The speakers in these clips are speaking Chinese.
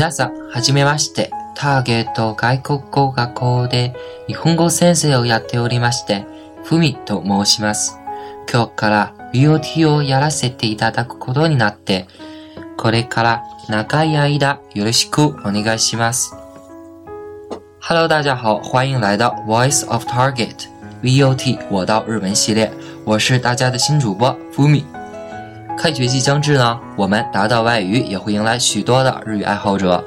皆さん、はじめまして。ターゲット外国語学校で日本語先生をやっておりまして、ふみと申します。今日から BOT をやらせていただくことになって、これから長い間よろしくお願いします。Hello，大家好，欢迎来到 Voice of Target VOT 我到日本系列，我是大家的新主播 Fumi。开学即将至呢，我们达到外语也会迎来许多的日语爱好者。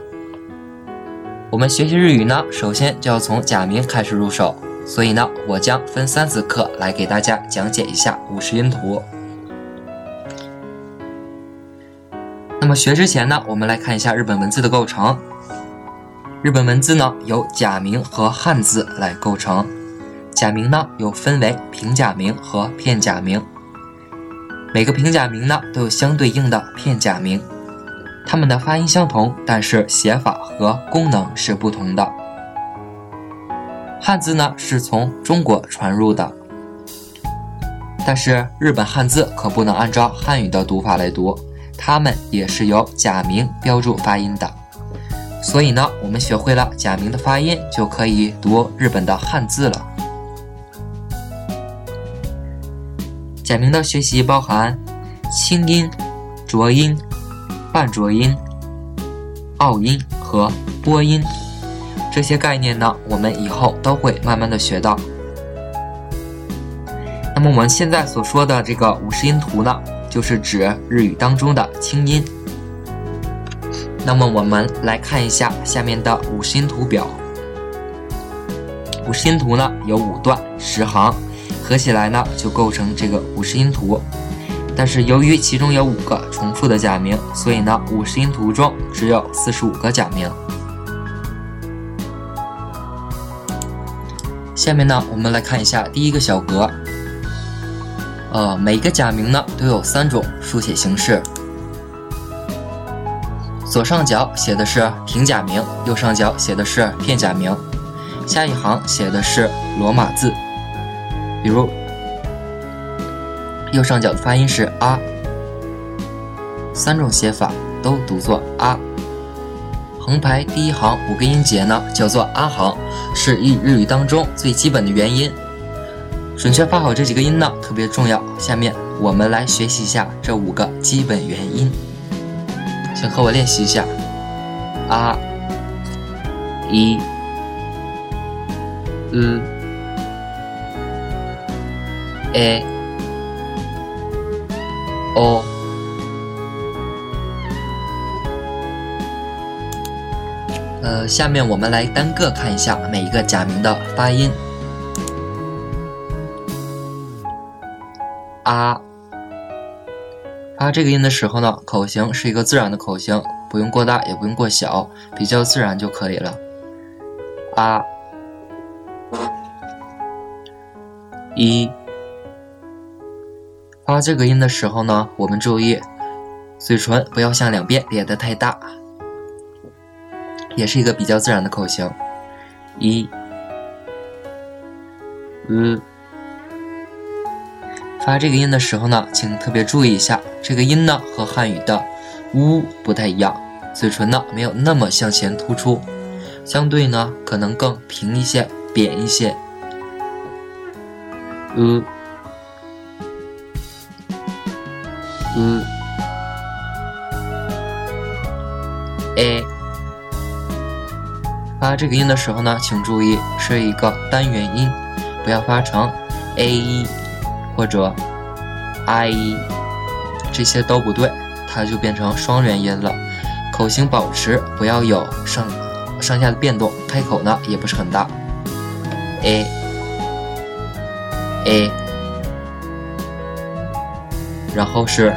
我们学习日语呢，首先就要从假名开始入手，所以呢，我将分三次课来给大家讲解一下五十音图。那么学之前呢，我们来看一下日本文字的构成。日本文字呢由假名和汉字来构成，假名呢又分为平假名和片假名，每个平假名呢都有相对应的片假名。它们的发音相同，但是写法和功能是不同的。汉字呢是从中国传入的，但是日本汉字可不能按照汉语的读法来读，它们也是由假名标注发音的。所以呢，我们学会了假名的发音，就可以读日本的汉字了。假名的学习包含清音、浊音。半浊音、拗音和波音这些概念呢，我们以后都会慢慢的学到。那么我们现在所说的这个五十音图呢，就是指日语当中的清音。那么我们来看一下下面的五十音图表。五十音图呢有五段十行，合起来呢就构成这个五十音图。但是由于其中有五个重复的假名，所以呢，五十音图中只有四十五个假名。下面呢，我们来看一下第一个小格。呃，每个假名呢都有三种书写形式。左上角写的是平假名，右上角写的是片假名，下一行写的是罗马字，比如。右上角的发音是啊，三种写法都读作啊。横排第一行五个音节呢，叫做啊行，是日日语当中最基本的元音。准确发好这几个音呢，特别重要。下面我们来学习一下这五个基本元音，请和我练习一下啊、一、u、a。o，呃，下面我们来单个看一下每一个假名的发音。啊，发这个音的时候呢，口型是一个自然的口型，不用过大，也不用过小，比较自然就可以了。啊，一。发这个音的时候呢，我们注意嘴唇不要向两边咧得太大，也是一个比较自然的口型。一，呃，发这个音的时候呢，请特别注意一下，这个音呢和汉语的“呜”不太一样，嘴唇呢没有那么向前突出，相对呢可能更平一些、扁一些。呃。U a 发这个音的时候呢，请注意是一个单元音，不要发成 a 一或者 i 一，这些都不对，它就变成双元音了。口型保持，不要有上上下的变动，开口呢也不是很大。a a 然后是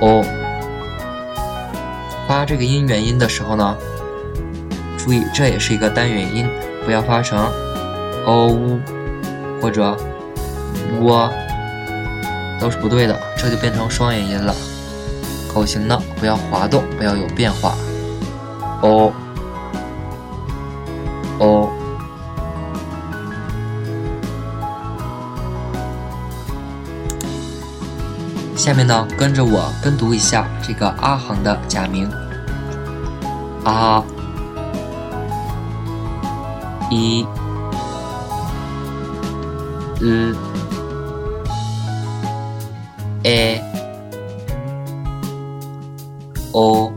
o，发这个音元音的时候呢，注意这也是一个单元音，不要发成 o 或者 w，都是不对的，这就变成双元音了。口型呢不要滑动，不要有变化。o o。下面呢，跟着我跟读一下这个阿行的假名。 あ、い、う、え、お。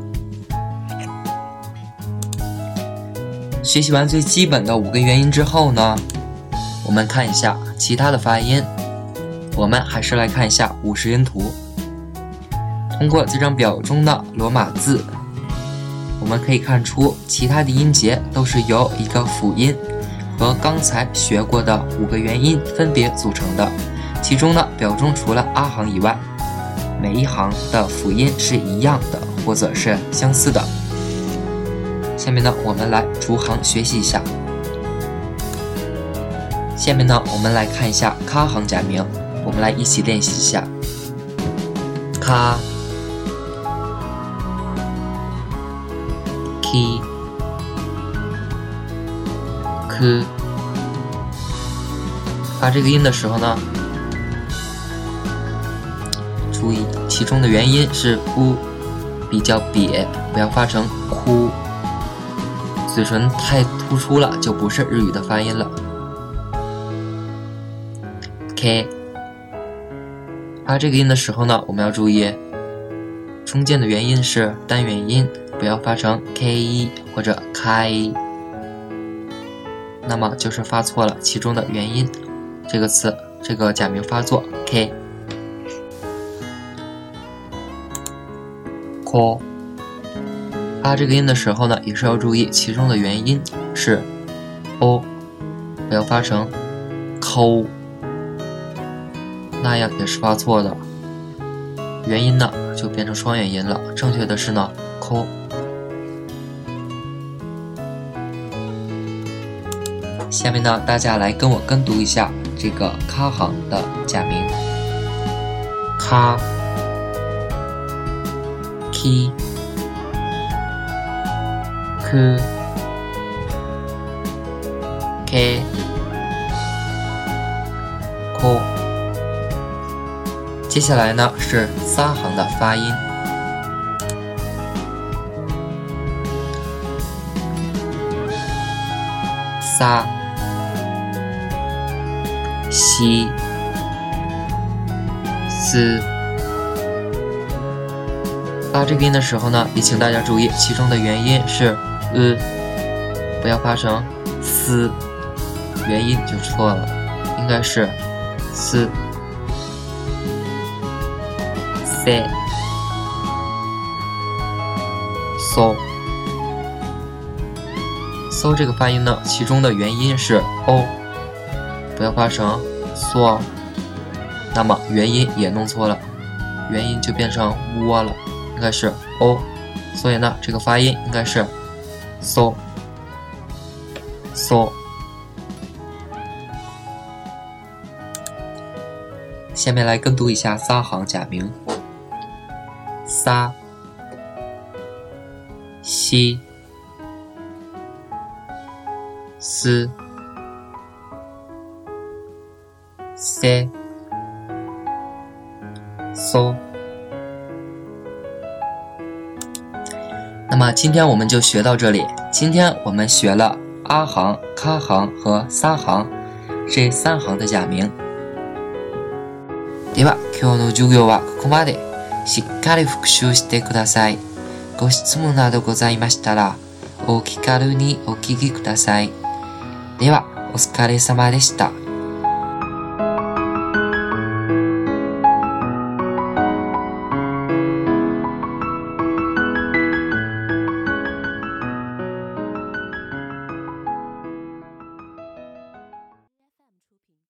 学习完最基本的五个元音之后呢，我们看一下其他的发音。我们还是来看一下五十音图。 通过这张表中的罗马字，我们可以看出其他的音节都是由一个辅音和刚才学过的五个元音分别组成的。其中呢，表中除了阿行以外，每一行的辅音是一样的，或者是相似的。下面呢，我们来逐行学习一下。下面呢，我们来看一下卡行假名，我们来一起练习一下。卡。K k 发这个音的时候呢，注意其中的元音是 u，比较瘪，不要发成哭。嘴唇太突出了，就不是日语的发音了。k 发这个音的时候呢，我们要注意中间的元音是单元音。不要发成 k 一或者开，那么就是发错了其中的元音。这个词这个假名发作 k。ko 发这个音的时候呢，也是要注意其中的元音是 o，不要发成 ko，那样也是发错的。元音呢就变成双元音了，正确的是呢 ko。下面呢，大家来跟我跟读一下这个卡行的假名：卡、k、k、k、k。接下来呢是三行的发音：撒。西斯发这个音的时候呢，也请大家注意，其中的元音是呃，不要发成斯，元音就错了，应该是斯。塞，so so 这个发音呢，其中的元音是 o。不要发成嗦，那么元音也弄错了，元音就变成窝了，应该是 o，所以呢，这个发音应该是 so so。下面来跟读一下三行假名：撒、西、斯。塞、嗦。那么今天我们就学到这里。今天我们学了阿行、卡行和撒行这三行的假名。では今日の授業はここまで。しっかり復習してください。ご質問などございましたら、お気軽にお聞きください。では、お疲れ様でした。